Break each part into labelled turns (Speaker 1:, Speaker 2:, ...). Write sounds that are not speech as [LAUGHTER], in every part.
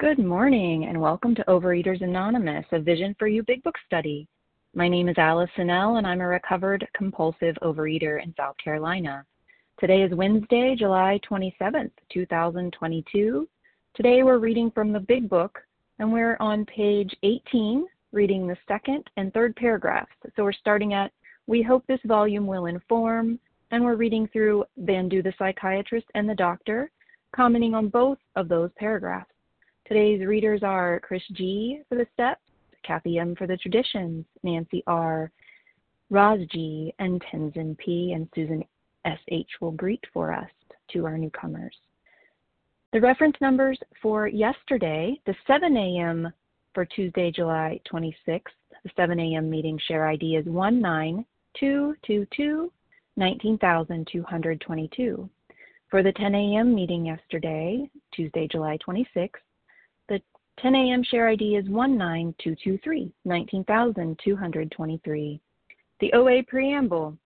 Speaker 1: Good morning, and welcome to Overeaters Anonymous, a Vision for You Big Book study. My name is Alice Sinnell, and I'm a recovered compulsive overeater in South Carolina. Today is Wednesday, July 27th, 2022. Today we're reading from the Big Book, and we're on page 18, reading the second and third paragraphs. So we're starting at We hope this volume will inform, and we're reading through Bandhu the psychiatrist and the doctor, commenting on both of those paragraphs. Today's readers are Chris G. for the steps, Kathy M. for the traditions, Nancy R., Roz G., and Tenzin P. and Susan S.H. will greet for us to our newcomers. The reference numbers for yesterday, the 7 a.m. for Tuesday, July 26th, the 7 a.m. meeting share ID is 19222 19222. For the 10 a.m. meeting yesterday, Tuesday, July 26th, 10 a.m. share ID is 19223, 19223. The OA Preamble.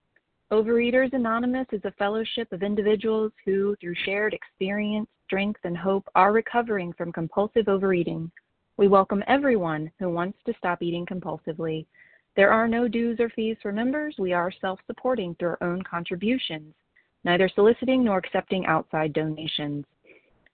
Speaker 1: Overeaters Anonymous is a fellowship of individuals who, through shared experience, strength, and hope, are recovering from compulsive overeating. We welcome everyone who wants to stop eating compulsively. There are no dues or fees for members. We are self supporting through our own contributions, neither soliciting nor accepting outside donations.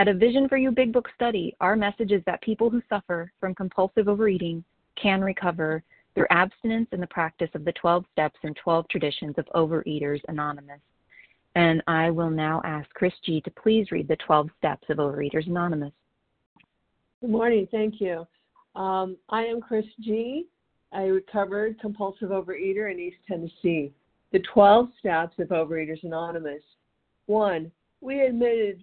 Speaker 1: At a Vision for You Big Book study, our message is that people who suffer from compulsive overeating can recover through abstinence and the practice of the 12 steps and 12 traditions of Overeaters Anonymous. And I will now ask Chris G. to please read the 12 steps of Overeaters Anonymous.
Speaker 2: Good morning. Thank you. Um, I am Chris G., a recovered compulsive overeater in East Tennessee. The 12 steps of Overeaters Anonymous. One, we admitted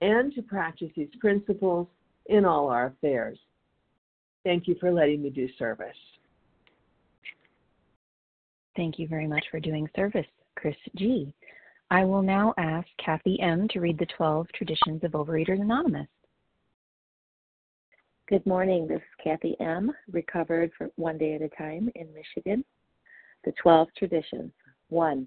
Speaker 2: and to practice these principles in all our affairs. Thank you for letting me do service.
Speaker 1: Thank you very much for doing service, Chris G. I will now ask Kathy M. to read the 12 traditions of Overeaters Anonymous.
Speaker 3: Good morning. This is Kathy M., recovered for one day at a time in Michigan. The 12 traditions. 1.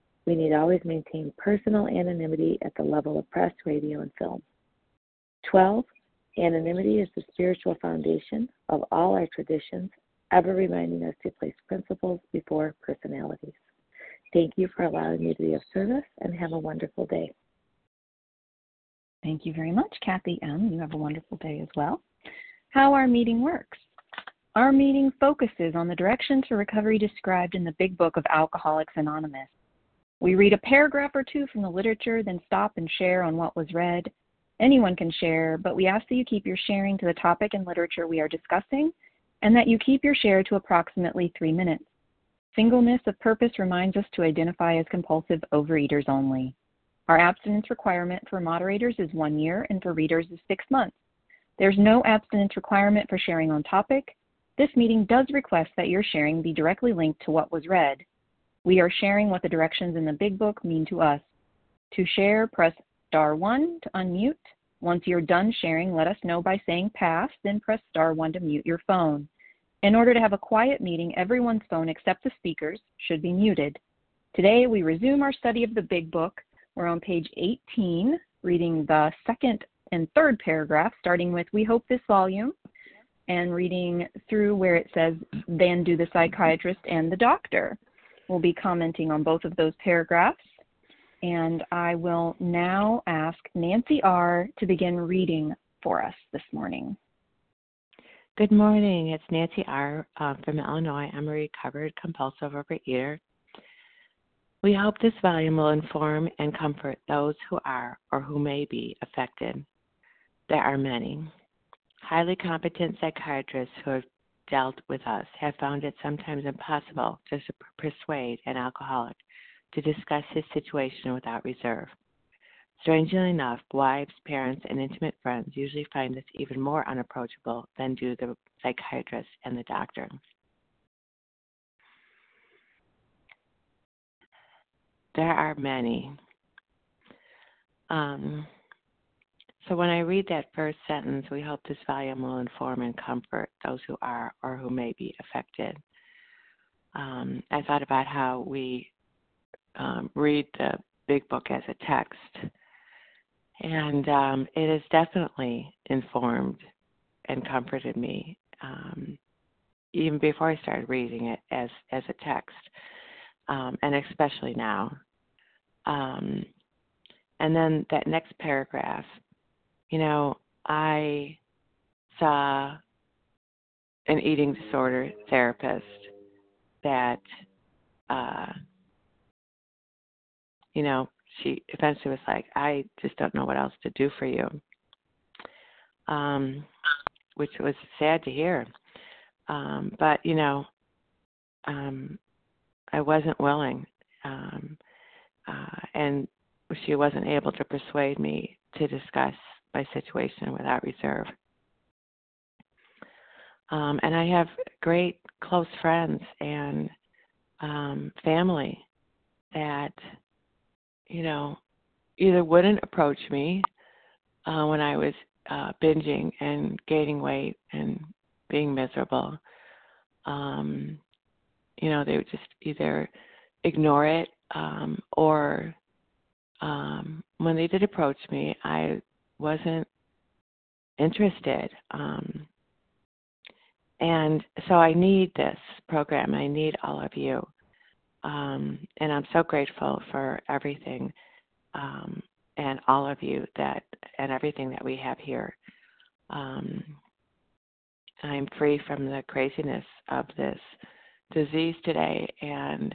Speaker 3: We need always maintain personal anonymity at the level of press, radio, and film. 12. Anonymity is the spiritual foundation of all our traditions, ever reminding us to place principles before personalities. Thank you for allowing me to be of service and have a wonderful day.
Speaker 1: Thank you very much, Kathy M. You have a wonderful day as well. How our meeting works. Our meeting focuses on the direction to recovery described in the Big Book of Alcoholics Anonymous. We read a paragraph or two from the literature, then stop and share on what was read. Anyone can share, but we ask that you keep your sharing to the topic and literature we are discussing, and that you keep your share to approximately three minutes. Singleness of purpose reminds us to identify as compulsive overeaters only. Our abstinence requirement for moderators is one year and for readers is six months. There's no abstinence requirement for sharing on topic. This meeting does request that your sharing be directly linked to what was read. We are sharing what the directions in the Big Book mean to us. To share, press star 1 to unmute. Once you're done sharing, let us know by saying pass, then press star 1 to mute your phone. In order to have a quiet meeting, everyone's phone except the speaker's should be muted. Today, we resume our study of the Big Book. We're on page 18, reading the second and third paragraph, starting with We hope this volume, and reading through where it says, Then do the psychiatrist and the doctor will be commenting on both of those paragraphs. And I will now ask Nancy R. to begin reading for us this morning.
Speaker 4: Good morning. It's Nancy R. Uh, from Illinois. I'm a recovered compulsive overeater. We hope this volume will inform and comfort those who are or who may be affected. There are many. Highly competent psychiatrists who have dealt with us have found it sometimes impossible to persuade an alcoholic to discuss his situation without reserve. Strangely enough, wives, parents, and intimate friends usually find this even more unapproachable than do the psychiatrist and the doctor. There are many. Um, so when I read that first sentence, we hope this volume will inform and comfort those who are or who may be affected. Um, I thought about how we um, read the big book as a text, and um, it has definitely informed and comforted me um, even before I started reading it as as a text, um, and especially now. Um, and then that next paragraph you know, I saw an eating disorder therapist that, uh, you know, she eventually was like, I just don't know what else to do for you. Um, which was sad to hear. Um, but, you know, um, I wasn't willing. Um, uh, and she wasn't able to persuade me to discuss my situation without reserve. Um, and I have great close friends and um, family that, you know, either wouldn't approach me uh, when I was uh, binging and gaining weight and being miserable. Um, you know, they would just either ignore it um, or um, when they did approach me, I wasn't interested. Um, and so I need this program. I need all of you. Um, and I'm so grateful for everything um, and all of you that and everything that we have here. Um, I'm free from the craziness of this
Speaker 5: disease today and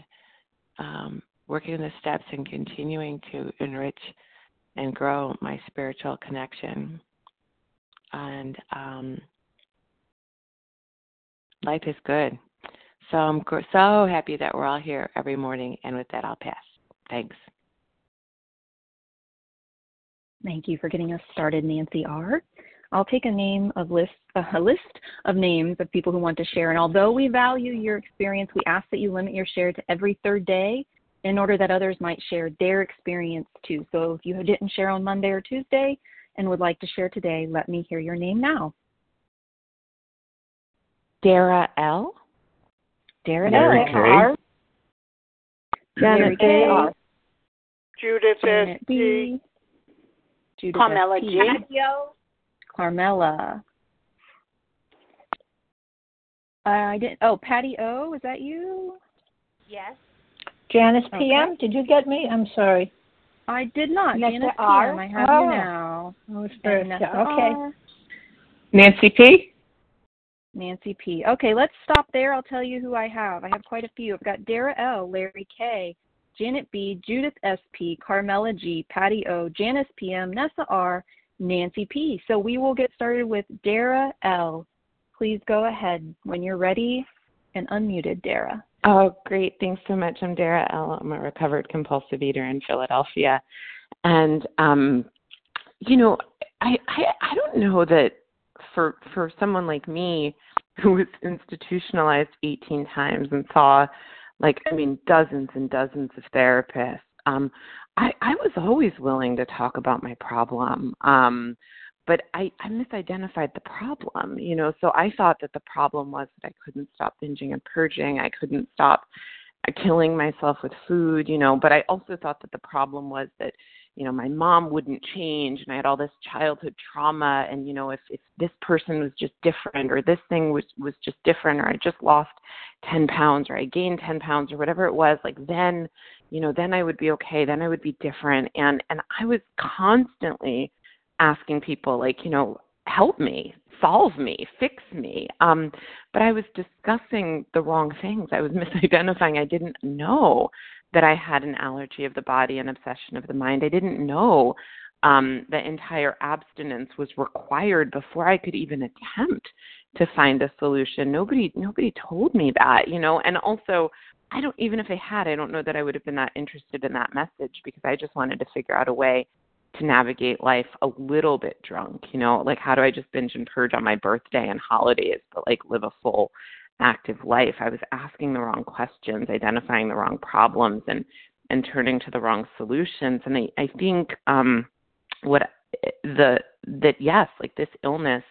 Speaker 5: um, working the steps and continuing to enrich and grow my spiritual connection. And um, life is good. So I'm so happy that we're all here every morning. And with that, I'll pass. Thanks.
Speaker 1: Thank you for getting us started, Nancy R. I'll take a name of list [LAUGHS] a list of names of people who want to share. And although we value your experience, we ask that you limit your share to every third day in order that others might share their experience too. So if you didn't share on Monday or Tuesday and would like to share today, let me hear your name now.
Speaker 5: Dara L.
Speaker 1: Dara
Speaker 6: Mary
Speaker 1: L.
Speaker 6: K.
Speaker 1: Janet K.
Speaker 7: Judith
Speaker 1: Janet
Speaker 7: S.
Speaker 1: B.
Speaker 7: G.
Speaker 1: Judith
Speaker 7: Carmela
Speaker 1: S. P.
Speaker 7: G.
Speaker 1: Carmela. Uh, I didn't. Oh, Patty O. Is that you?
Speaker 8: Yes.
Speaker 9: Janice
Speaker 1: Okay.
Speaker 9: PM, did you get me? I'm sorry.
Speaker 1: I did not.
Speaker 9: Nessa
Speaker 1: Janice
Speaker 9: R.
Speaker 1: PM. I have
Speaker 9: Oh.
Speaker 1: you now.
Speaker 9: Oh, I was
Speaker 1: And
Speaker 9: first.
Speaker 1: Nessa
Speaker 9: Okay.
Speaker 1: R.
Speaker 6: Nancy P.
Speaker 1: Nancy P. Okay, let's stop there. I'll tell you who I have. I have quite a few. I've got Dara L, Larry K, Janet B, Judith S P, Carmela G, Patty O, Janice PM, Nessa R, Nancy P. So we will get started with Dara L. Please go ahead when you're ready and unmuted, Dara.
Speaker 5: Oh, great. Thanks so much. I'm Dara L. I'm a recovered compulsive eater in Philadelphia. And um, you know, I, I I don't know that for for someone like me who was institutionalized 18 times and saw like I mean dozens and dozens of therapists, um, I, I was always willing to talk about my problem. Um, but I, I misidentified the problem, you know. So I thought that the problem was that I couldn't stop binging and purging. I couldn't stop uh, killing myself with food, you know. But I also thought that the problem was that, you know, my mom wouldn't change, and I had all this childhood trauma. And you know, if if this person was just different, or this thing was was just different, or I just lost ten pounds, or I gained ten pounds, or whatever it was, like then, you know, then I would be okay. Then I would be different. And and I was constantly asking people like you know help me solve me fix me. Um but i was discussing the wrong things. I was [LAUGHS] misidentifying. I didn't know that i had an allergy of the body and obsession of the mind. I didn't know um that entire abstinence was required before i could even attempt to find a solution. Nobody nobody told me that you know? And also i don't even if they had i don't know that i would have been that interested in that message because i just wanted to figure out a way to navigate life a little bit drunk you know like how do i just binge and purge on my birthday and holidays but like live a full active life? I was asking the wrong questions identifying the wrong problems and and turning to the wrong solutions and i i think um what the that yes like this illness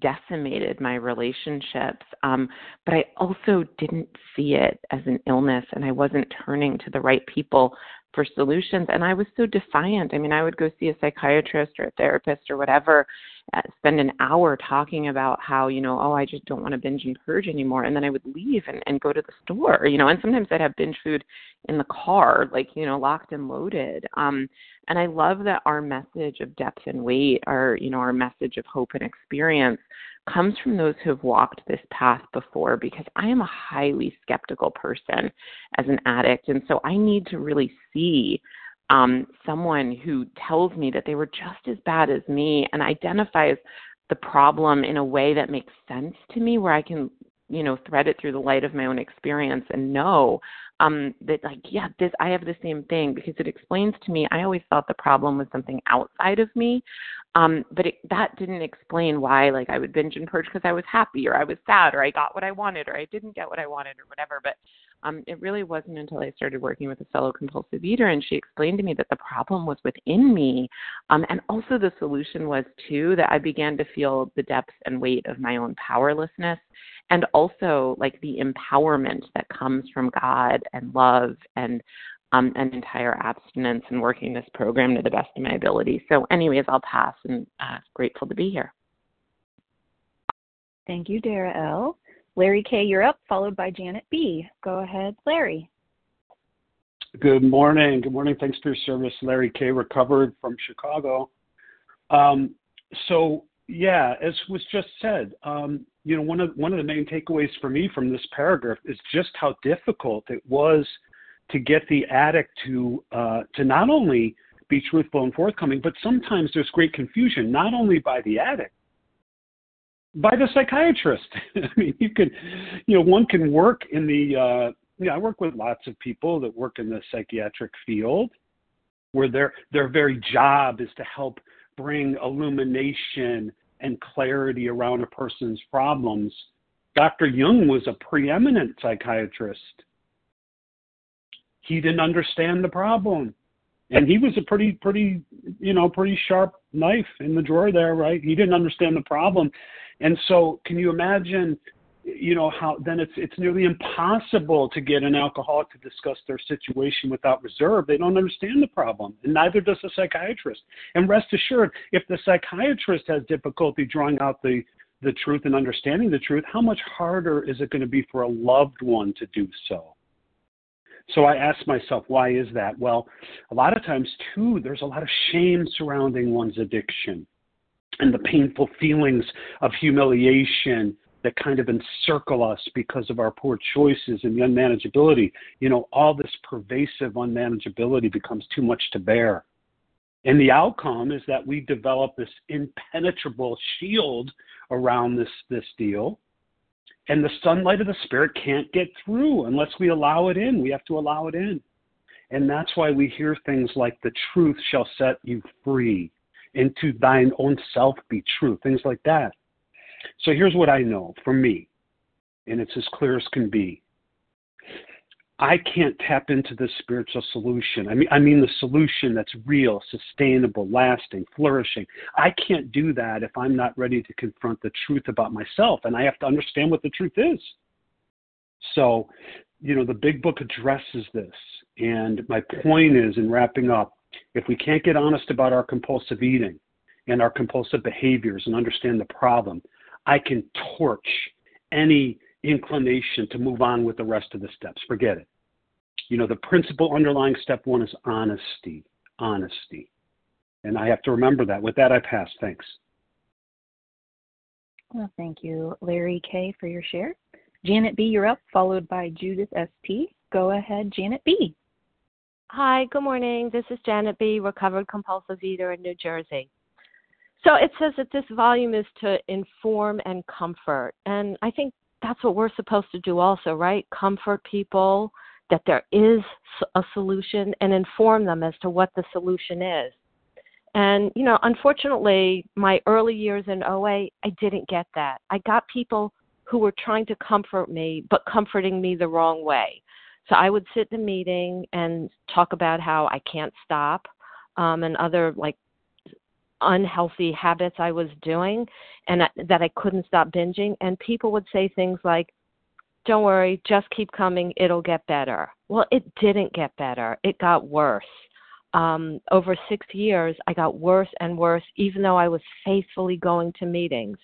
Speaker 5: decimated my relationships um but i also didn't see it as an illness and i wasn't turning to the right people for solutions. And i was so defiant. I mean i would go see a psychiatrist or a therapist or whatever uh, spend an hour talking about how you know oh i just don't want to binge and purge anymore. And then i would leave and, and go to the store you know and sometimes i'd have binge food in the car like you know locked and loaded. Um and i love that our message of depth and weight our you know our message of hope and experience comes from those who have walked this path before because I am a highly skeptical person as an addict. And so I need to really see um, someone who tells me that they were just as bad as me and identifies the problem in a way that makes sense to me, where I can, you know, thread it through the light of my own experience and know um, that, like, yeah, this I have the same thing because it explains to me. I always thought the problem was something outside of me, um, but it, that didn't explain why, like, I would binge and purge because I was happy or I was sad or I got what I wanted or I didn't get what I wanted or whatever. But um, it really wasn't until I started working with a fellow compulsive eater and she explained to me that the problem was within me. Um, and also the solution was, too, that I began to feel the depth and weight of my own powerlessness and also like the empowerment that comes from God and love and um, an entire abstinence and working this program to the best of my ability. So, anyways, I'll pass and uh, grateful to be here.
Speaker 1: Thank you, Dara L. Larry K., you're up, followed by Janet B. Go ahead, Larry.
Speaker 6: Good morning. Good morning. Thanks for your service, Larry K. Recovered from Chicago. Um, so yeah, as was just said, um, you know, one of one of the main takeaways for me from this paragraph is just how difficult it was to get the addict to uh, to not only be truthful and forthcoming, but sometimes there's great confusion, not only by the addict, by the psychiatrist. [LAUGHS] I mean, you can, you know, one can work in the. Uh, you know, I work with lots of people that work in the psychiatric field, where their their very job is to help bring illumination and clarity around a person's problems. Dr. Jung was a preeminent psychiatrist. He didn't understand the problem. And he was a pretty, pretty, you know, pretty sharp knife in the drawer there, right? He didn't understand the problem. And so, can you imagine you know how then it's it's nearly impossible to get an alcoholic to discuss their situation without reserve they don't understand the problem and neither does the psychiatrist and rest assured if the psychiatrist has difficulty drawing out the the truth and understanding the truth how much harder is it going to be for a loved one to do so so I ask myself, why is that? Well, a lot of times, too, there's a lot of shame surrounding one's addiction and the painful feelings of humiliation that kind of encircle us because of our poor choices and the unmanageability. You know, all this pervasive unmanageability becomes too much to bear. And the outcome is that we develop this impenetrable shield around this, this deal. And the sunlight of the Spirit can't get through unless we allow it in. We have to allow it in. And that's why we hear things like, the truth shall set you free, into thine own self be true, things like that. So here's what I know for me, and it's as clear as can be. I can't tap into the spiritual solution. I mean, I mean the solution that's real, sustainable, lasting, flourishing. I can't do that if I'm not ready to confront the truth about myself, and I have to understand what the truth is. So, you know, the big book addresses this, and my point is, in wrapping up, if we can't get honest about our compulsive eating and our compulsive behaviors and understand the problem, I can torch any inclination to move on with the rest of the steps. Forget it. You know, the principle underlying step one is honesty. Honesty. And I have to remember that. With that, I pass. Thanks.
Speaker 1: Well, thank you, Larry K., for your share. Janet B., you're up, followed by Judith S.P. Go ahead, Janet B.
Speaker 8: Hi, good morning. This is Janet B., recovered compulsive eater in New Jersey. So it says that this volume is to inform and comfort. And I think that's what we're supposed to do also, right? Comfort people that there is a solution and inform them as to what the solution is. And, you know, unfortunately, my early years in OA, I didn't get that. I got people who were trying to comfort me, but comforting me the wrong way. So I would sit in a meeting and talk about how I can't stop um, and other like unhealthy habits I was doing and that I couldn't stop binging. And people would say things like, don't worry, just keep coming, it'll get better. Well, it didn't get better, it got worse. Um, over six years, I got worse and worse, even though I was faithfully going to meetings.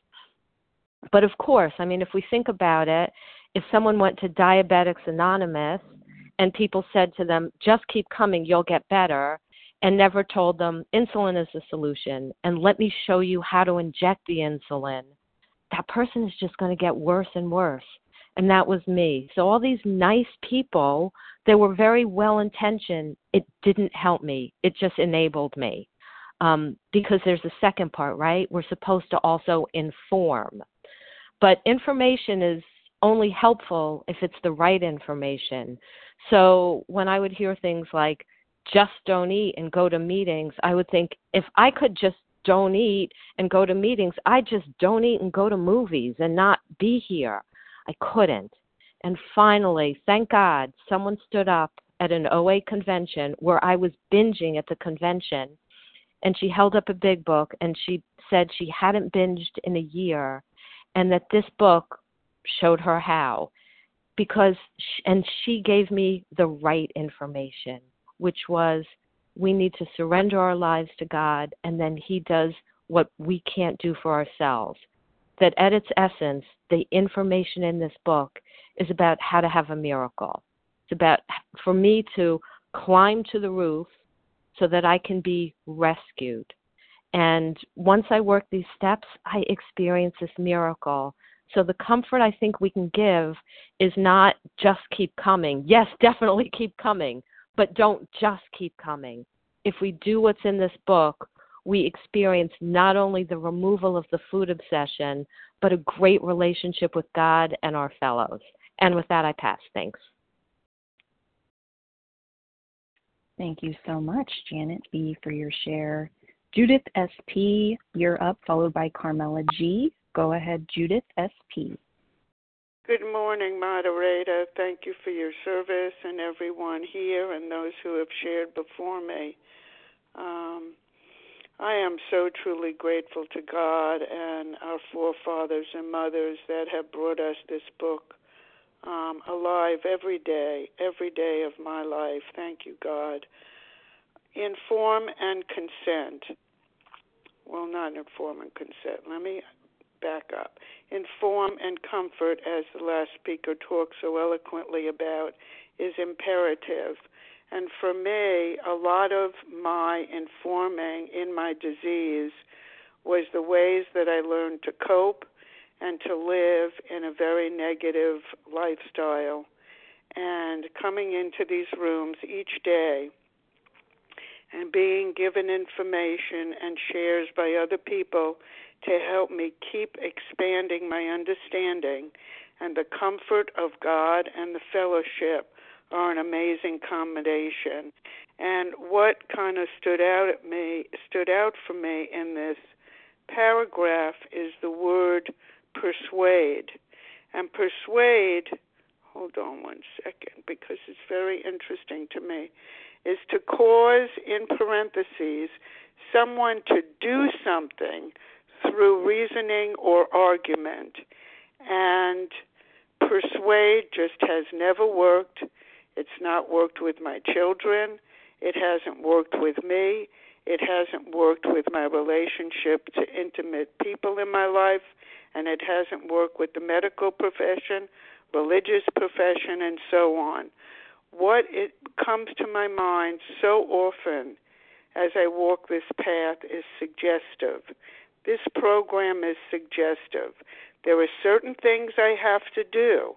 Speaker 8: But of course, I mean, if we think about it, if someone went to Diabetics Anonymous and people said to them, just keep coming, you'll get better, and never told them insulin is the solution and let me show you how to inject the insulin, that person is just going to get worse and worse. And that was me. So, all these nice people, they were very well intentioned. It didn't help me, it just enabled me. Um, because there's a second part, right? We're supposed to also inform. But information is only helpful if it's the right information. So, when I would hear things like, just don't eat and go to meetings, I would think if I could just don't eat and go to meetings, I just don't eat and go to movies and not be here. I couldn't. And finally, thank God, someone stood up at an OA convention where I was binging at the convention. And she held up a big book and she said she hadn't binged in a year and that this book showed her how. Because, and she gave me the right information which was we need to surrender our lives to God, and then He does what we can't do for ourselves. That at its essence, the information in this book is about how to have a miracle. It's about for me to climb to the roof so that I can be rescued. And once I work these steps, I experience this miracle. So the comfort I think we can give is not just keep coming. Yes, [LAUGHS] definitely keep coming, but don't just keep coming. If we do what's in this book, we experience not only the removal of the food obsession, but a great relationship with God and our fellows. And with that, I pass. Thanks.
Speaker 1: Thank you so much, Janet B., for your share. Judith S.P., you're up, followed by Carmela G. Go ahead, Judith S.P.
Speaker 7: Good morning, moderator. Thank you for your service and everyone here and those who have shared before me. Um, I am so truly grateful to God and our forefathers and mothers that have brought us this book um, alive every day, every day of my life. Thank you, God. Inform and consent. Well, not inform and consent. Let me back up. Inform and comfort, as the last speaker talked so eloquently about, is imperative. And for me, a lot of my informing in my disease was the ways that I learned to cope and to live in a very negative lifestyle. And coming into these rooms each day and being given information and shares by other people to help me keep expanding my understanding and the comfort of God and the fellowship are an amazing combination. And what kind of stood out at me stood out for me in this paragraph is the word persuade. And persuade, hold on one second because it's very interesting to me, is to cause, in parentheses, someone to do something through reasoning or argument. And persuade just has never worked. It's not worked with my children. It hasn't worked with me. It hasn't worked with my relationship to intimate people in my life. And it hasn't worked with the medical profession, religious profession, and so on. What it comes to my mind so often as I walk this path is suggestive. This program is suggestive. There are certain things I have to do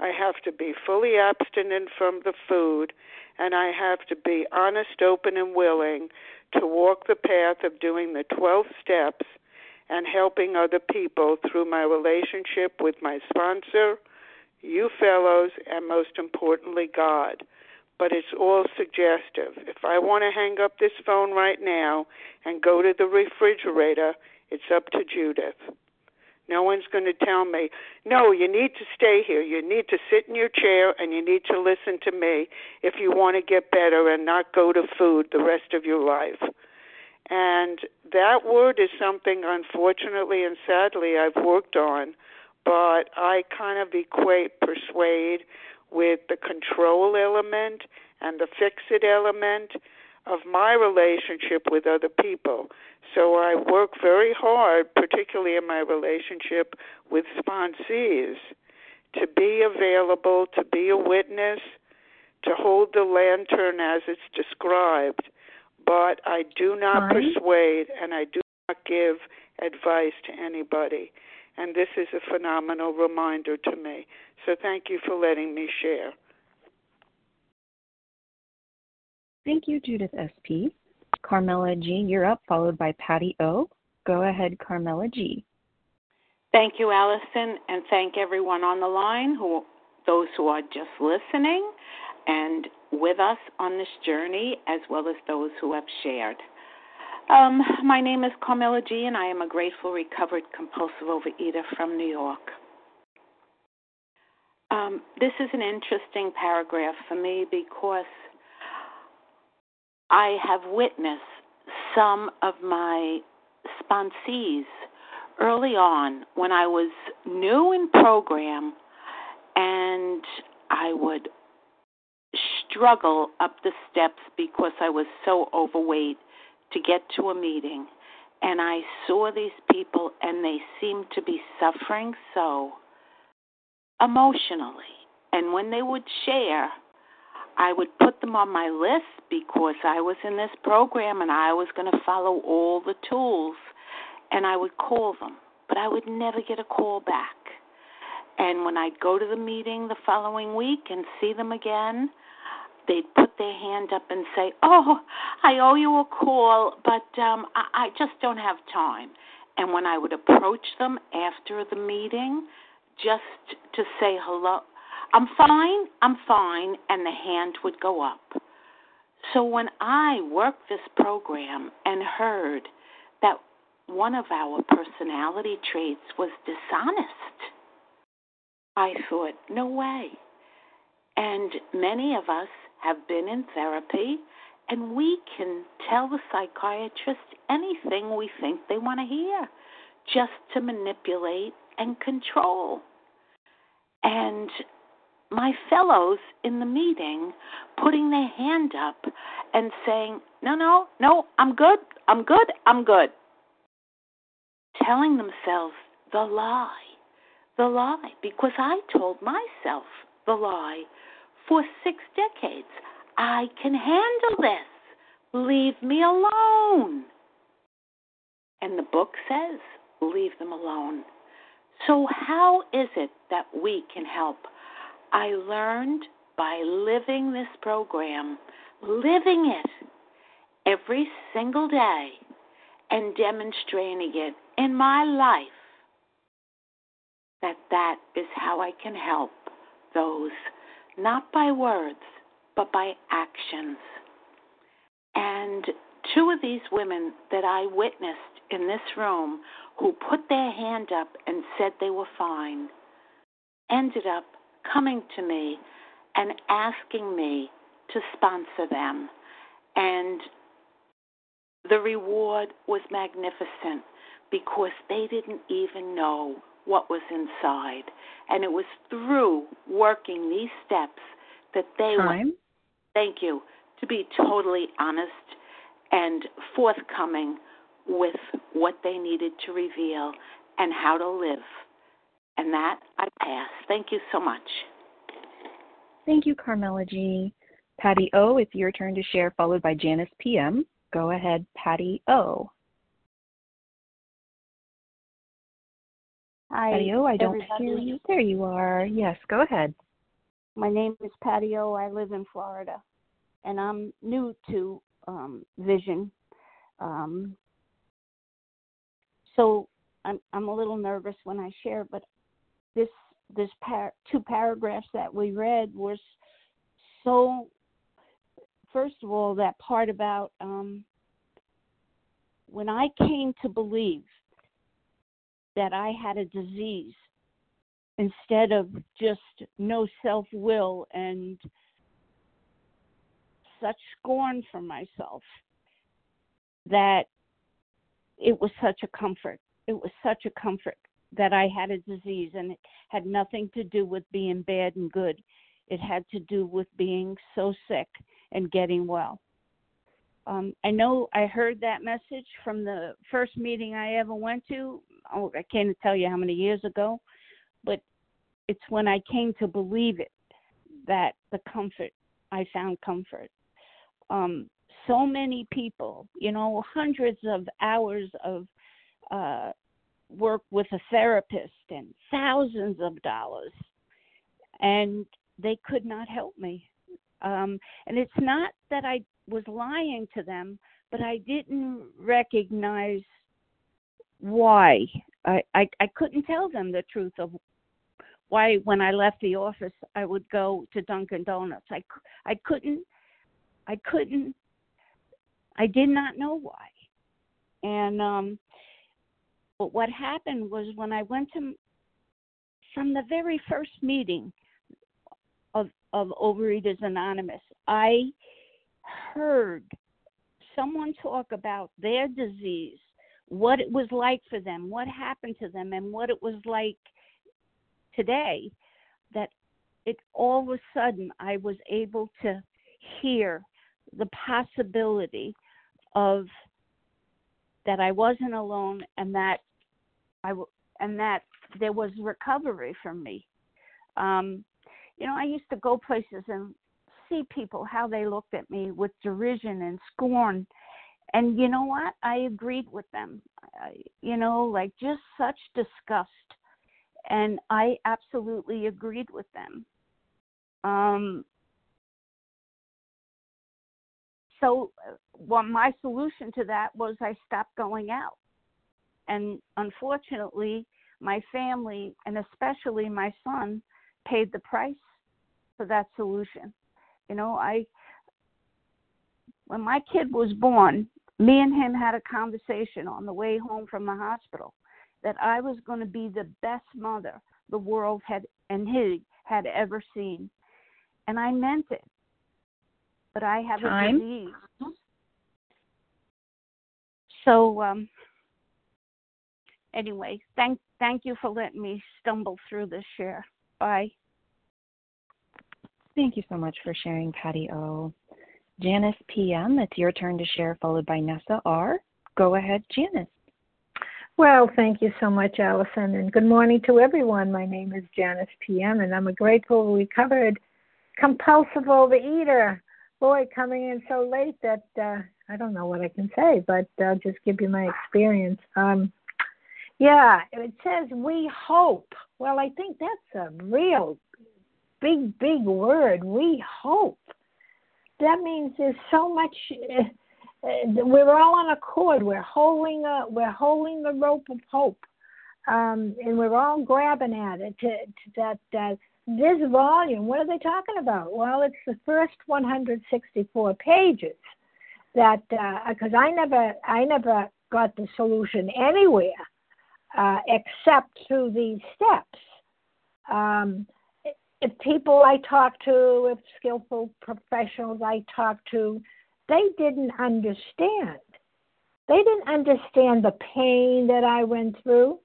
Speaker 7: I have to be fully abstinent from the food, and I have to be honest, open, and willing to walk the path of doing the 12 steps and helping other people through my relationship with my sponsor, you fellows, and most importantly, God. But it's all suggestive. If I want to hang up this phone right now and go to the refrigerator, it's up to Judith. No one's going to tell me, no, you need to stay here. You need to sit in your chair and you need to listen to me if you want to get better and not go to food the rest of your life. And that word is something, unfortunately and sadly, I've worked on, but I kind of equate persuade with the control element and the fix it element of my relationship with other people. So I work very hard, particularly in my relationship with sponsees, to be available, to be a witness, to hold the lantern as it's described. But I do not persuade and I do not give advice to anybody. And this is a phenomenal reminder to me. So thank you for letting me share.
Speaker 1: Thank you, Judith SP. Carmela G., you're up, followed by Patty O. Go ahead, Carmela G.
Speaker 10: Thank you, Allison, and thank everyone on the line, who those who are just listening and with us on this journey, as well as those who have shared. Um, my name is Carmela G., and I am a grateful, recovered, compulsive overeater from New York. Um, this is an interesting paragraph for me because I have witnessed some of my sponsees early on when I was new in program and I would struggle up the steps because I was so overweight to get to a meeting. And I saw these people and they seemed to be suffering so emotionally. And when they would share, I would put them on my list because I was in this program and I was going to follow all the tools and I would call them, but I would never get a call back. And when I'd go to the meeting the following week and see them again, they'd put their hand up and say, "Oh, I owe you a call, but um I, I just don't have time." And when I would approach them after the meeting, just to say hello, I'm fine, I'm fine, and the hand would go up. So when I worked this program and heard that one of our personality traits was dishonest, I thought, no way. And many of us have been in therapy, and we can tell the psychiatrist anything we think they want to hear just to manipulate and control. And my fellows in the meeting putting their hand up and saying, No, no, no, I'm good, I'm good, I'm good. Telling themselves the lie, the lie, because I told myself the lie for six decades. I can handle this. Leave me alone. And the book says, leave them alone. So, how is it that we can help? I learned by living this program, living it every single day, and demonstrating it in my life that that is how I can help those, not by words, but by actions. And two of these women that I witnessed in this room who put their hand up and said they were fine ended up coming to me and asking me to sponsor them. And the reward was magnificent because they didn't even know what was inside. And it was through working these steps that they
Speaker 1: Time.
Speaker 10: were, thank you, to be totally honest and forthcoming with what they needed to reveal and how to live. And that I pass. Thank you so much.
Speaker 1: Thank you, Carmela G. Patty O, it's your turn to share, followed by Janice PM. Go ahead, Patty O.
Speaker 11: Hi,
Speaker 1: Patty O, I don't
Speaker 11: everybody.
Speaker 1: hear you. There you are. Yes, go ahead.
Speaker 11: My name is Patty O. I live in Florida, and I'm new to um, vision. Um, so I'm I'm a little nervous when I share, but this this par- two paragraphs that we read was so. First of all, that part about um, when I came to believe that I had a disease instead of just no self will and such scorn for myself that it was such a comfort. It was such a comfort that I had a disease and it had nothing to do with being bad and good. It had to do with being so sick and getting well. Um, I know I heard that message from the first meeting I ever went to. Oh, I can't tell you how many years ago, but it's when I came to believe it that the comfort I found comfort. Um, so many people, you know, hundreds of hours of uh, work with a therapist and thousands of dollars, and they could not help me. Um, and it's not that I was lying to them, but I didn't recognize why. I, I I couldn't tell them the truth of why when I left the office I would go to Dunkin' Donuts. I I couldn't I couldn't I did not know why. And um but what happened was when I went to from the very first meeting of of Overeaters Anonymous, I heard someone talk about their disease, what it was like for them, what happened to them, and what it was like today. That it all of a sudden I was able to hear the possibility of that I wasn't alone and that I w- and that there was recovery for me. Um, you know, I used to go places and see people how they looked at me with derision and scorn. And you know what? I agreed with them. I, you know, like just such disgust. And I absolutely agreed with them. Um, so, uh, well, my solution to that was I stopped going out. And unfortunately, my family and especially my son paid the price for that solution. You know, I when my kid was born, me and him had a conversation on the way home from the hospital that I was going to be the best mother the world had and he had ever seen. And I meant it. But I have
Speaker 1: Time.
Speaker 11: a disease. So um anyway, thank thank you for letting me stumble through this share. Bye.
Speaker 1: Thank you so much for sharing, Patty O. Janice PM, it's your turn to share, followed by Nessa R. Go ahead, Janice.
Speaker 9: Well, thank you so much, Allison, and good morning to everyone. My name is Janice PM, and I'm a grateful recovered compulsive overeater. Boy, coming in so late that uh, I don't know what I can say, but I'll just give you my experience. Um, yeah, it says we hope. Well, I think that's a real big, big word. We hope. That means there's so much. Uh, uh, we're all on a cord. We're holding a, we're holding the rope of hope, um, and we're all grabbing at it. To, to that uh, this volume. What are they talking about? Well, it's the first 164 pages. That because uh, I never I never got the solution anywhere uh, except through these steps. Um, if people I talk to, if skillful professionals I talk to, they didn't understand. They didn't understand the pain that I went through.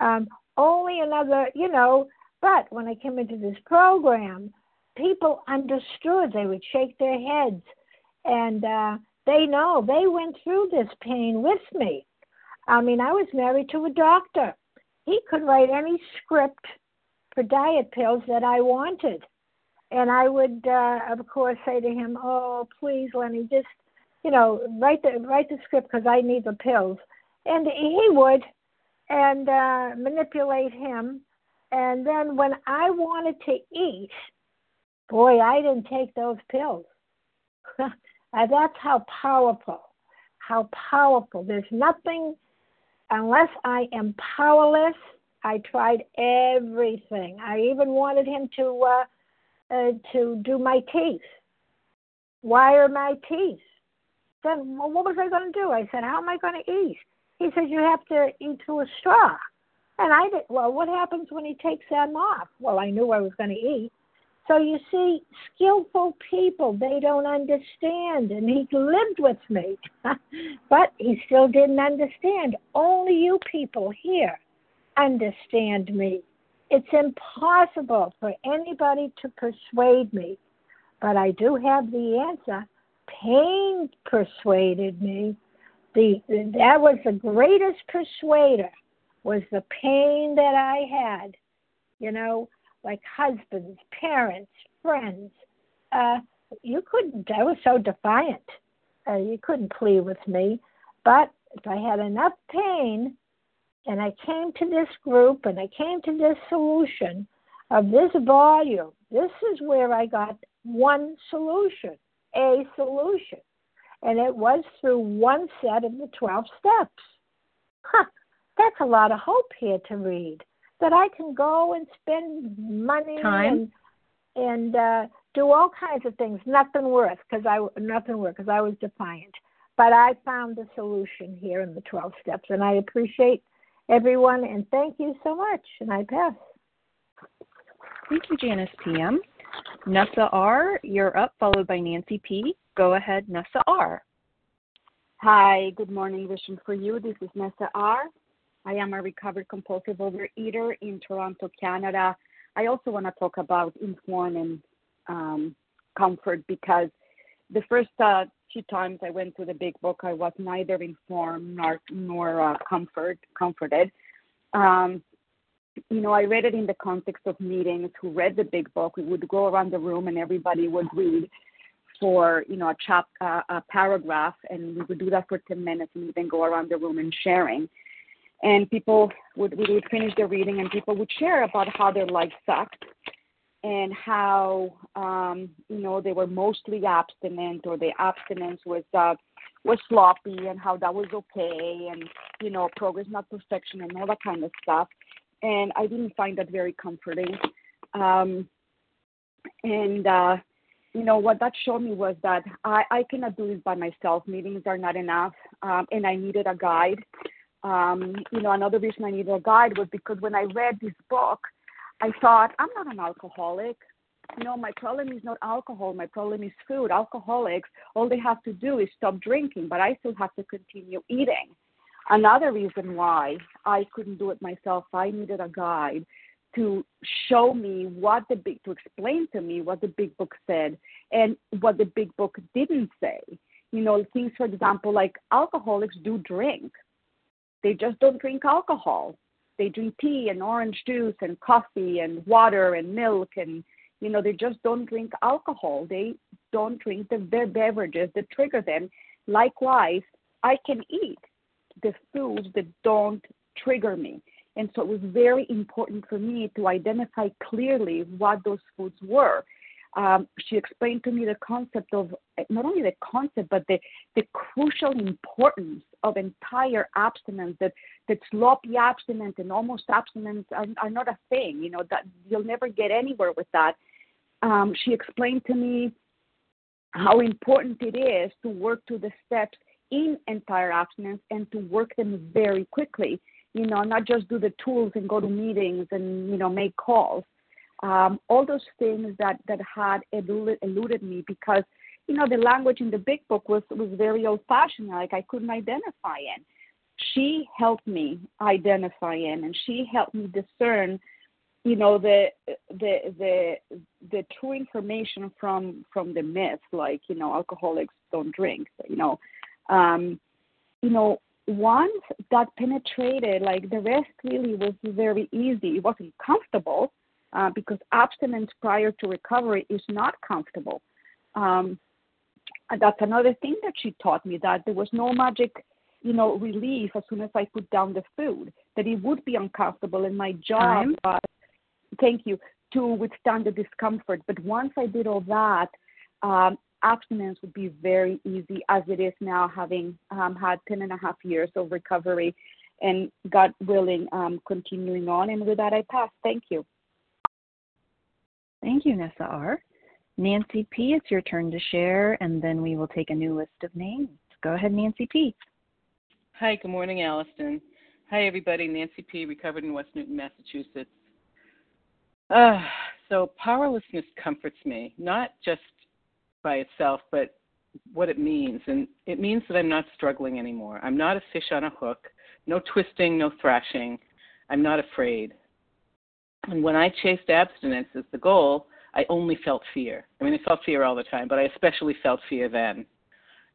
Speaker 9: Um, only another, you know, but when I came into this program, people understood. They would shake their heads and uh, they know they went through this pain with me. I mean, I was married to a doctor. He could write any script for diet pills that I wanted. And I would, uh, of course, say to him, "Oh, please, Lenny, just, you know, write the write the script because I need the pills." And he would, and uh, manipulate him. And then when I wanted to eat, boy, I didn't take those pills. [LAUGHS] That's how powerful, how powerful. There's nothing unless I am powerless, I tried everything. I even wanted him to uh, uh, to do my teeth, wire my teeth. Then well, what was I going to do? I said, how am I going to eat? He said, you have to eat through a straw. And I did. Well, what happens when he takes them off? Well, I knew I was going to eat. So you see, skillful people, they don't understand. And he lived with me, [LAUGHS] but he still didn't understand. Only you people here understand me. It's impossible for anybody to persuade me, but I do have the answer. Pain persuaded me. The, that was the greatest persuader was the pain that I had. You know, like husbands, parents, friends. Uh, you couldn't, I was so defiant. Uh, you couldn't plead with me. But if I had enough pain and I came to this group and I came to this solution of this volume, this is where I got one solution, a solution. And it was through one set of the 12 steps. Huh, that's a lot of hope here to read that I can go and spend money
Speaker 1: Time.
Speaker 9: and and uh, do all kinds of things. Nothing worth because I nothing worth because I was defiant. But I found the solution here in the twelve steps, and I appreciate everyone and thank you so much. And I pass.
Speaker 1: Thank you, Janice PM. Nessa R, you're up, followed by Nancy P. Go ahead, Nessa R.
Speaker 12: Hi, good morning, Vision for You. This is Nessa R. I am a recovered compulsive overeater in Toronto, Canada. I also want to talk about inform and um, comfort because the first uh, two times I went to the big book, I was neither informed nor nor uh, comfort comforted. Um, you know, I read it in the context of meetings. Who read the big book? We would go around the room and everybody would read for you know a chap uh, a paragraph, and we would do that for ten minutes, and then go around the room and sharing. And people would we would finish their reading, and people would share about how their life sucked, and how um, you know they were mostly abstinent, or the abstinence was uh, was sloppy, and how that was okay, and you know progress not perfection, and all that kind of stuff. And I didn't find that very comforting. Um, and uh, you know what that showed me was that I, I cannot do this by myself. Meetings are not enough, um, and I needed a guide. Um, you know, another reason I needed a guide was because when I read this book, I thought I'm not an alcoholic. You know, my problem is not alcohol. My problem is food. Alcoholics, all they have to do is stop drinking, but I still have to continue eating. Another reason why I couldn't do it myself, I needed a guide to show me what the big to explain to me what the big book said and what the big book didn't say you know things for example like alcoholics do drink they just don't drink alcohol. They drink tea and orange juice and coffee and water and milk and you know they just don't drink alcohol. They don't drink the beverages that trigger them. Likewise i can eat the foods that don't trigger me. And so it was very important for me to identify clearly what those foods were. Um, she explained to me the concept of not only the concept, but the, the crucial importance of entire abstinence, that, that sloppy abstinence and almost abstinence are, are not a thing, you know, that you'll never get anywhere with that. Um, she explained to me how important it is to work to the steps in entire abstinence and to work them very quickly you know, not just do the tools and go to meetings and, you know, make calls. Um, all those things that, that had eluded, me because, you know, the language in the big book was, was very old fashioned, like I couldn't identify in. She helped me identify in and she helped me discern, you know, the the the the true information from from the myth, like, you know, alcoholics don't drink, you know. Um, you know, once that penetrated, like the rest really was very easy. It wasn't comfortable uh, because abstinence prior to recovery is not comfortable. Um, that's another thing that she taught me that there was no magic, you know, relief as soon as I put down the food. That it would be uncomfortable, and my job
Speaker 1: Time.
Speaker 12: was, thank you, to withstand the discomfort. But once I did all that, um, abstinence would be very easy as it is now, having um, had 10 and a half years of recovery and God willing, um, continuing on. And with that, I pass. Thank you.
Speaker 1: Thank you, Nessa R. Nancy P., it's your turn to share, and then we will take a new list of names. Go ahead, Nancy P.
Speaker 13: Hi, good morning, Allison. Hi, everybody. Nancy P., recovered in West Newton, Massachusetts. Uh, so, powerlessness comforts me, not just by itself, but what it means. And it means that I'm not struggling anymore. I'm not a fish on a hook, no twisting, no thrashing. I'm not afraid. And when I chased abstinence as the goal, I only felt fear. I mean, I felt fear all the time, but I especially felt fear then.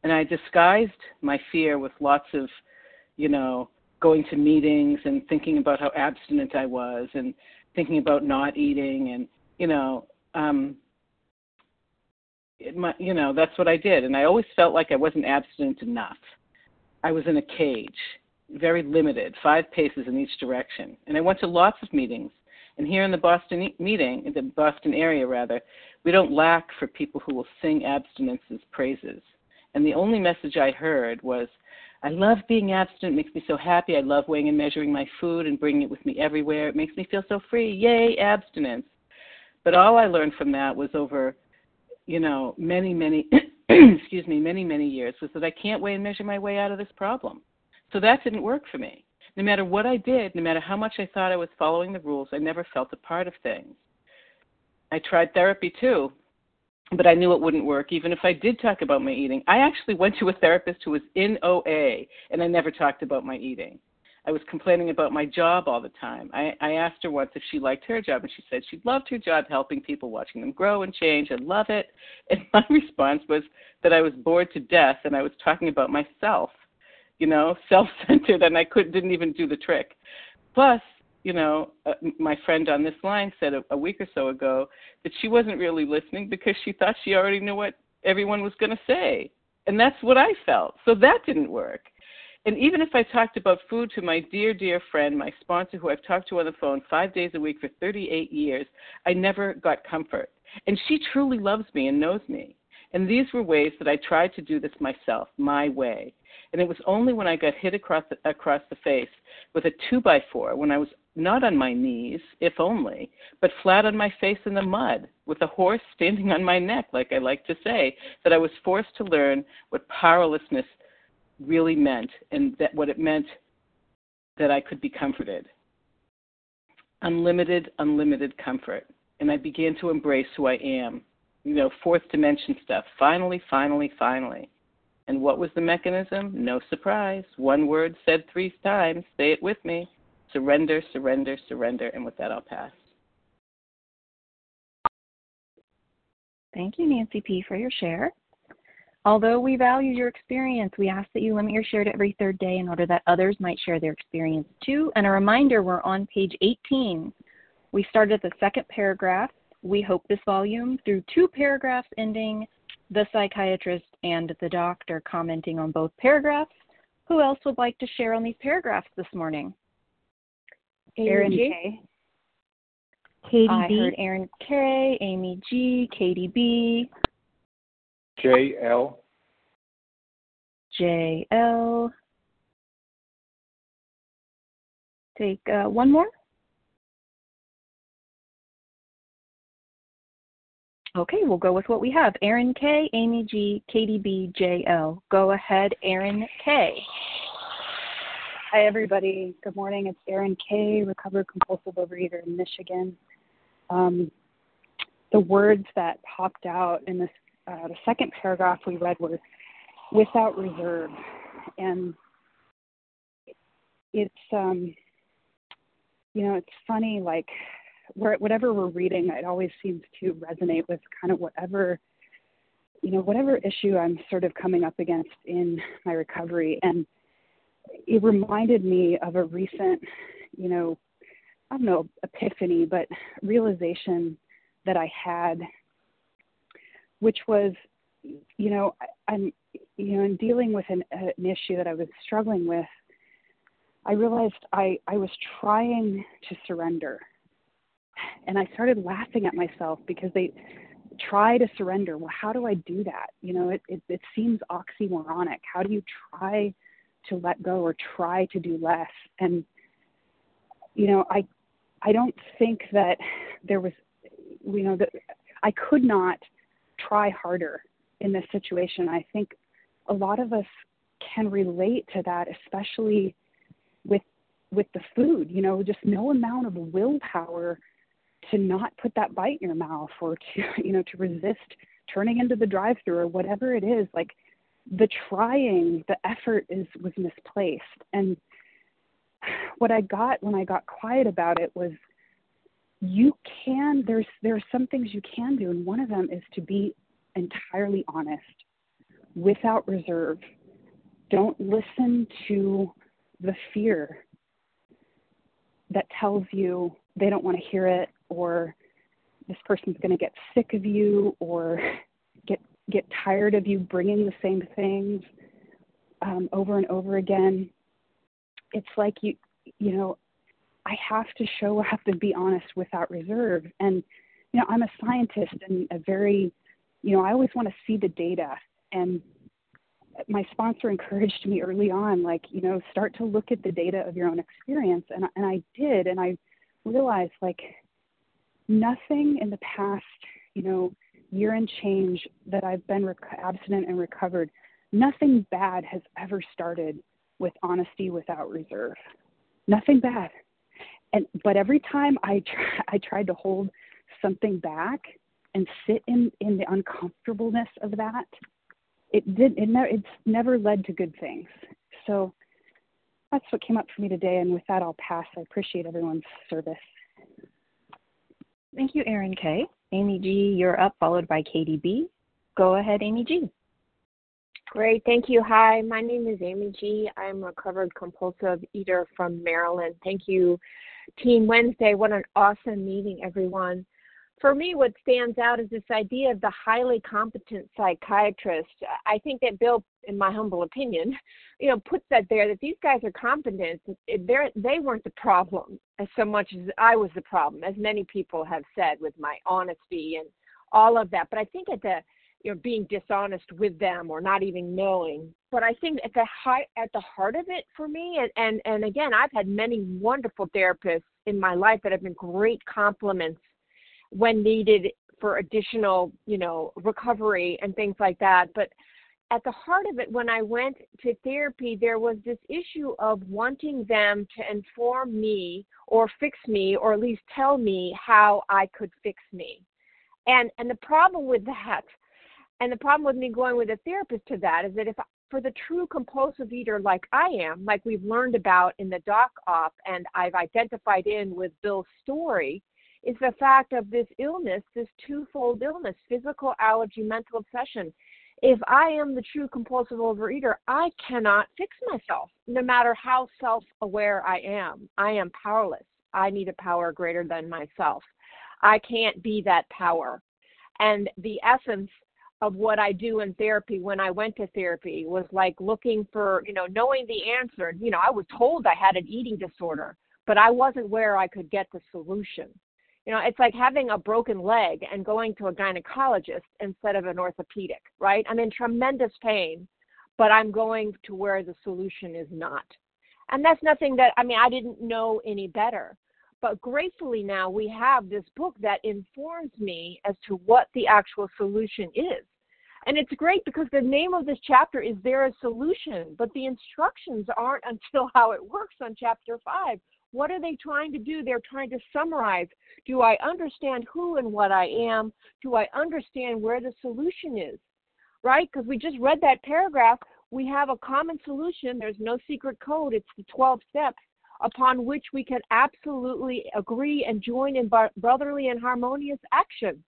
Speaker 13: And I disguised my fear with lots of, you know, going to meetings and thinking about how abstinent I was and thinking about not eating and, you know, um, it, my, you know, that's what I did. And I always felt like I wasn't abstinent enough. I was in a cage, very limited, five paces in each direction. And I went to lots of meetings. And here in the Boston meeting, in the Boston area rather, we don't lack for people who will sing abstinence's praises. And the only message I heard was, I love being abstinent. It makes me so happy. I love weighing and measuring my food and bringing it with me everywhere. It makes me feel so free. Yay, abstinence. But all I learned from that was over you know, many, many, [CLEARS THROAT] excuse me, many, many years was that I can't weigh and measure my way out of this problem. So that didn't work for me. No matter what I did, no matter how much I thought I was following the rules, I never felt a part of things. I tried therapy too, but I knew it wouldn't work even if I did talk about my eating. I actually went to a therapist who was in OA, and I never talked about my eating. I was complaining about my job all the time. I, I asked her once if she liked her job, and she said she loved her job helping people, watching them grow and change, and love it. [LAUGHS] And my response was that I was bored to death, and I was talking about myself, you know, [LAUGHS] self-centered, and I could didn't even do the trick. Plus, you know, uh, my friend on this line said a, a week or so ago that she wasn't really listening because she thought she already knew what everyone was going to say. And that's what I felt. So that didn't work. And even if I talked about food to my dear, dear friend, my sponsor, who I've talked to on the phone five days a week for 38 years, I never got comfort. And she truly loves me and knows me. And these were ways that I tried to do this myself, my way. And it was only when I got hit across the, across the face with a two by four, when I was not on my knees, if only, but flat on my face in the mud, with a horse standing on my neck, like I like to say, that I was forced to learn what powerlessness really meant and that what it meant that I could be comforted. Unlimited, unlimited comfort. And I began to embrace who I am. You know, fourth dimension stuff. Finally, finally, finally. And what was the mechanism? No surprise. One word said three times. Say it with me surrender, surrender, surrender. And with that, I'll pass.
Speaker 1: Thank you, Nancy P., for your share. Although we value your experience, we ask that you limit your share to every third day in order that others might share their experience too. And a reminder we're on page 18. We started the second paragraph. We hope this volume, through two paragraphs ending the psychiatrist and the doctor commenting on both paragraphs. Who else would like to share on these paragraphs this morning?
Speaker 14: Aaron K.
Speaker 1: Katie I B. heard Aaron K, Amy G, Katie B,
Speaker 15: J L.
Speaker 1: J L. Take uh, one more. Okay, we'll go with what we have. Aaron K, Amy G, Katie B. Go ahead, Aaron K.
Speaker 14: Hi, everybody. Good morning. It's Aaron K, recovered compulsive overeater in Michigan. Um, the words that popped out in this, uh, the second paragraph we read were without reserve. And it's, um, you know, it's funny, like, whatever we're reading, it always seems to resonate with kind of whatever, you know, whatever issue I'm sort of coming up against in my recovery. And it reminded me of a recent, you know, I don't know, epiphany, but realization that I had, which was, you know, I'm, you know, in dealing with an, an issue that I was struggling with, I realized I, I was trying to surrender. And I started laughing at myself because they try to surrender. Well, how do I do that? You know, it, it, it seems oxymoronic. How do you try to let go or try to do less and you know i i don't think that there was you know that i could not try harder in this situation i think a lot of us can relate to that especially with with the food you know just no amount of willpower to not put that bite in your mouth or to [LAUGHS] you know to resist turning into the drive through or whatever it is like the trying, the effort is was misplaced. And what I got when I got quiet about it was you can there's there are some things you can do and one of them is to be entirely honest without reserve. Don't listen to the fear that tells you they don't want to hear it or this person's going to get sick of you or [LAUGHS] get get tired of you bringing the same things um, over and over again. It's like you, you know, I have to show [LAUGHS] up and be honest without reserve. And, you know, I'm a scientist and a very, you know, I always want to see the data. And my sponsor encouraged me early on, like, you know, start to look at the data of your own experience. And, and I did. And I realized, like, nothing in the past, you know, year and change that I've been rec- abstinent and recovered, nothing bad has ever started with honesty without reserve. Nothing bad. And but every time I try, [LAUGHS] I tried to hold something back and sit in in the uncomfortableness of that, it did it never it's never led to good things. So that's what came up for me today. And with that, I'll pass. I appreciate everyone's service.
Speaker 1: Thank you, Aaron K. Amy G, you're up, followed by Katie B. Go ahead, Amy G.
Speaker 16: Great, thank you. Hi, my name is Amy G. I'm a recovered compulsive eater from Maryland. Thank you Team Wednesday. What an awesome meeting, everyone. For me, what stands out is this idea of the highly competent psychiatrist. I think that Bill, in my humble opinion, [LAUGHS] you know, puts that there that these guys are competent. Eh, they're, they weren't the problem as so much as I was the problem, as many people have said with my honesty and all of that. But I think at the you know being dishonest with them or not even knowing but i think at the heart at the heart of it for me and and, and again i've had many wonderful therapists in my life that have been great compliments when needed for additional you know recovery and things like that. But at the heart of it when i went to therapy there was this issue of wanting them to inform me or fix me or at least tell me how i could fix me. And and the problem with that and the problem with me going with a therapist to that is that if for the true compulsive eater like I am, like we've learned about in the doc op and I've identified in with Bill's story, is the fact of this illness, this twofold illness, physical allergy, mental obsession. If I am the true compulsive overeater, I cannot fix myself, no matter how self aware I am. I am powerless. I need a power greater than myself. I can't be that power. And the essence of what I do in therapy when I went to therapy was like looking for, you know, knowing the answer. You know, I was told I had an eating disorder, but I wasn't where I could get the solution. You know, it's like having a broken leg and going to a gynecologist instead of an orthopedic, right? I'm in tremendous pain, but I'm going to where the solution is not. And that's nothing that, I mean, I didn't know any better. But gratefully now we have this book that informs me as to what the actual solution is. And it's great because the name of this chapter is There a Solution, but the instructions aren't [LAUGHS] until how it works on chapter five. What are they trying to do? They're trying to summarize. Do I understand who and what I am? Do I understand where the solution is? Right? Because we just read that paragraph. We have a common solution. There's no secret code. It's the 12 steps upon which we can absolutely agree and join in brotherly and harmonious action,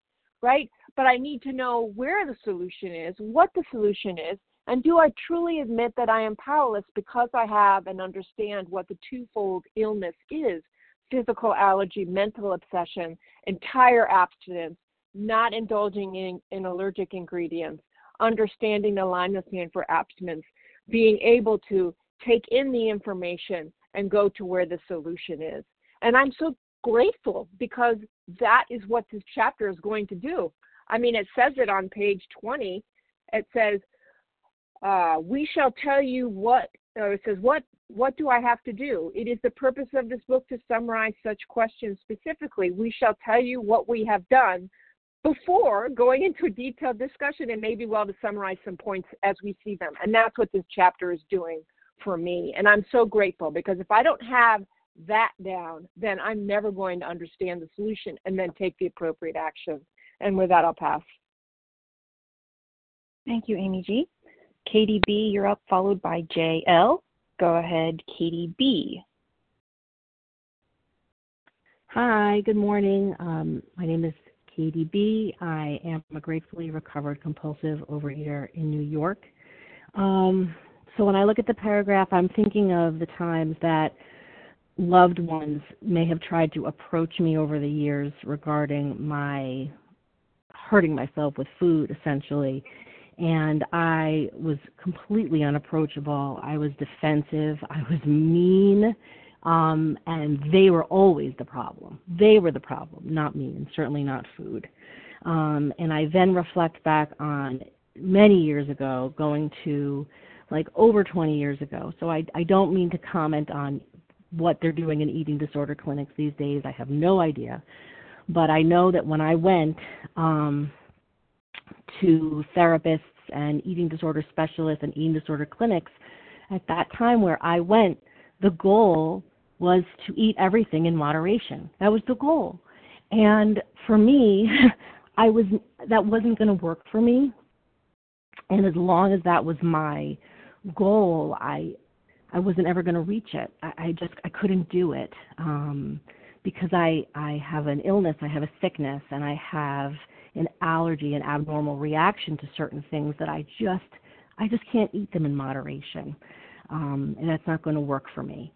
Speaker 16: right? But I need to know where the solution is, what the solution is, and do I truly admit that I am powerless because I have and understand what the twofold illness is physical allergy, mental obsession, entire abstinence, not indulging in, in allergic ingredients, understanding the plan for abstinence, being able to take in the information and go to where the solution is. And I'm so grateful because that is what this chapter is going to do. I mean, it says it on page 20. It says, uh, "We shall tell you what." Uh, it says, "What what do I have to do? It is the purpose of this book to summarize such questions specifically. We shall tell you what we have done before going into a detailed discussion and maybe well to summarize some points as we see them. And that's what this chapter is doing for me. And I'm so grateful because if I don't have that down, then I'm never going to understand the solution and then take the appropriate action. And with that, I'll pass.
Speaker 1: Thank you, Amy G. Katie B, you're up, followed by JL. Go ahead, Katie B.
Speaker 17: Hi, good morning. Um, my name is Katie B. I am a gratefully recovered compulsive overeater in New York. Um, so when I look at the paragraph, I'm thinking of the times that loved ones may have tried to approach me over the years regarding my hurting myself with food, essentially. And I was completely unapproachable. I was defensive. I was mean. Um, and they were always the problem. They were the problem, not me, and certainly not food. Um, and I then reflect back on many years ago going to like over 20 years ago. So I, I don't mean to comment on what they're doing in eating disorder clinics these days. I have no idea. But I know that when I went um, to therapists and eating disorder specialists and eating disorder clinics, at that time where I went, the goal was to eat everything in moderation. That was the goal. And for me, [LAUGHS] I was that wasn't going to work for me. And as long as that was my goal, I I wasn't ever going to reach it. I, I just I couldn't do it um, because I I have an illness, I have a sickness, and I have an allergy, an abnormal reaction to certain things that I just I just can't eat them in moderation, um, and that's not going to work for me.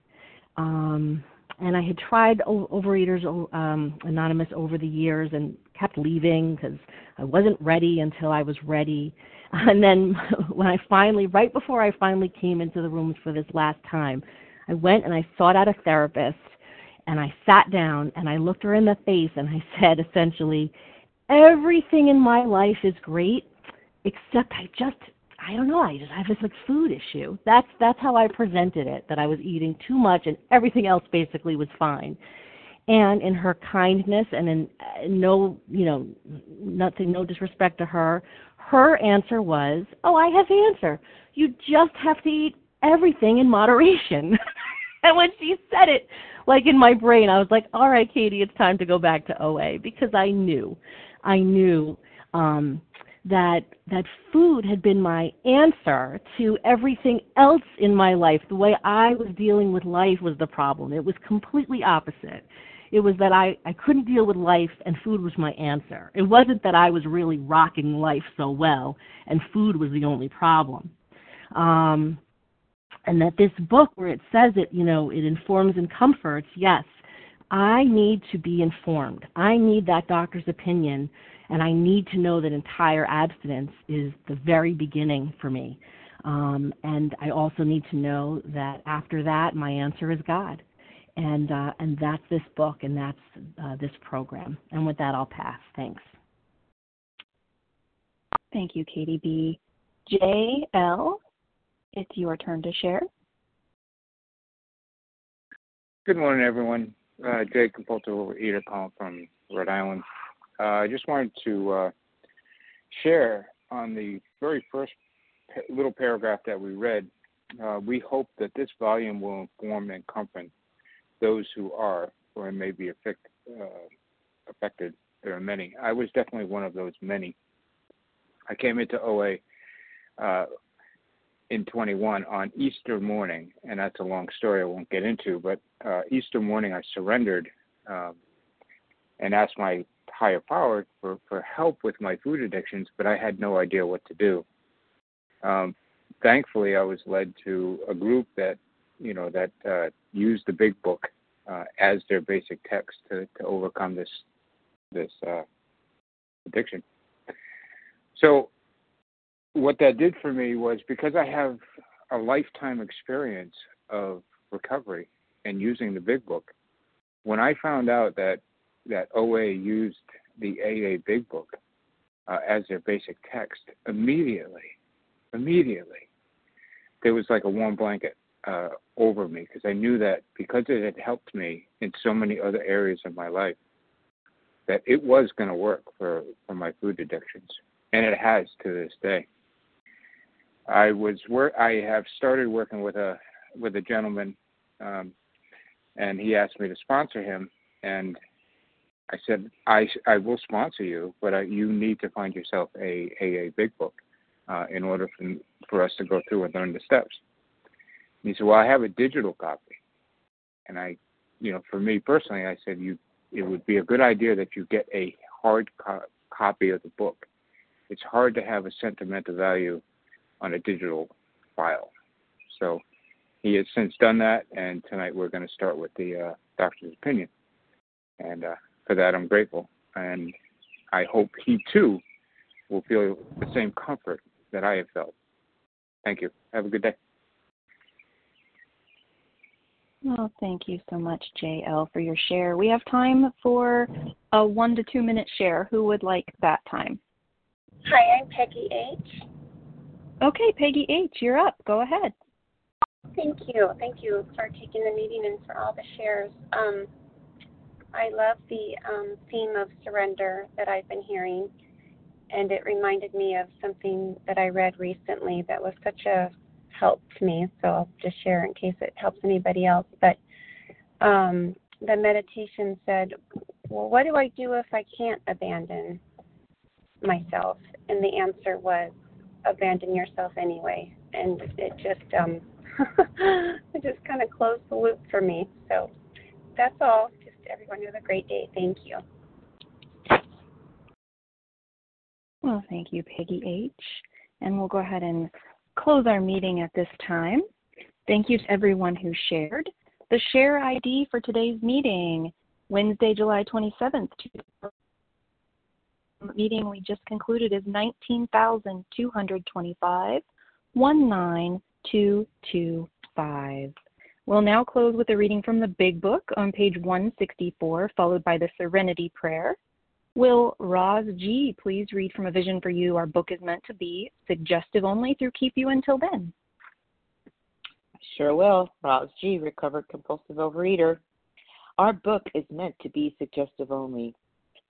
Speaker 17: Um, and I had tried o- Overeaters um, Anonymous over the years and kept leaving because I wasn't ready until I was ready. [LAUGHS] And then [LAUGHS] when I finally, right before I finally came into the rooms for this last time, I went and I sought out a therapist and I sat down and I looked her in the face and I [LAUGHS] said essentially, everything in my life is great except I just I don't know, I just have this like food issue. That's that's how I presented it, that I was eating too much and everything else basically was fine. And in her kindness and in uh, no, you know, nothing no disrespect to her, her answer was, "Oh, I have the answer. You just have to eat everything in moderation." [LAUGHS] and when she said it, like in my brain, I was like, "All right, Katie, it's time to go back to OA," because I knew, I knew um, that that food had been my answer to everything else in my life. The way I was dealing with life was the problem. It was completely opposite. It was that I, I couldn't deal with life and food was my answer. It wasn't that I was really rocking life so well and food was the only problem. Um, and that this book where it says it, you know, it informs and comforts, yes, I need to be informed. I need that doctor's opinion and I need to know that entire abstinence is the very beginning for me. Um, and I also need to know that after that, my answer is God. And, uh, and that's this book and that's uh, this program. And with that, I'll pass. Thanks.
Speaker 1: Thank you, Katie B. JL, it's your turn to share.
Speaker 18: Good morning, everyone. Uh, Jay Compulsive Overeater calling from Rhode Island. Uh, I just wanted to uh, share on the very first little paragraph that we read. Uh, we hope that this volume will inform and comfort those who are or may be affect, uh, affected. There are many. I was definitely one of those many. I came into OA uh, in 21 on Easter morning, and that's a long story I won't get into. But uh, Easter morning, I surrendered um, and asked my higher power for, for help with my food addictions, but I had no idea what to do. Um, thankfully, I was led to a group that, you know, that uh, used the Big Book uh, as their basic text to, to overcome this this uh, addiction. So, what that did for me was because I have a lifetime experience of recovery and using the Big Book. When I found out that that OA used the AA Big Book uh, as their basic text, immediately, immediately, there was like a warm blanket uh, over me because I knew that because it had helped me in so many other areas of my life, that it was going to work for, for my food addictions, and it has to this day. I was. I have started working with a with a gentleman, um, and he asked me to sponsor him, and I said, I, I will sponsor you, but I, you need to find yourself a AA Big Book uh, in order for, for us to go through and learn the steps. And he said, Well, I have a digital copy. And I, you know, for me personally, I said, you, it would be a good idea that you get a hard co- copy of the book. It's hard to have a sentimental value on a digital file. So he has since done that, and tonight we're going to start with the uh, doctor's opinion. And uh, for that, I'm grateful. And I hope he too will feel the same comfort that I have felt. Thank you. Have a good day.
Speaker 1: Well, thank you so much, JL, for your share. We have time for a one to two minute share. Who would like that time?
Speaker 19: Hi, I'm Peggy H.
Speaker 1: Okay, Peggy H., you're up. Go ahead.
Speaker 19: Thank you. Thank you for taking the meeting and for all the shares. Um, I love the um, theme of surrender that I've been hearing, and it reminded me of something that I read recently that was such a help to me. So I'll just share in case it helps anybody else. But um, the meditation said, Well, what do I do if I can't abandon myself? And the answer was, Abandon yourself anyway. And it just, um, [LAUGHS] it just kind of closed the loop for me. So that's all Just everyone have a great day. Thank you.
Speaker 1: Well, thank you, Peggy H. And we'll go ahead and close our meeting at this time. Thank you to everyone who shared. The share ID for today's meeting, Wednesday, July 27th, meeting we just concluded is 19,225 19225. We'll now close with a reading from the Big Book on page 164, followed by the Serenity Prayer. Will Roz G please read from A Vision for You? Our book is meant to be suggestive only through Keep You Until Then.
Speaker 20: Sure will. Roz G, recovered compulsive overeater. Our book is meant to be suggestive only.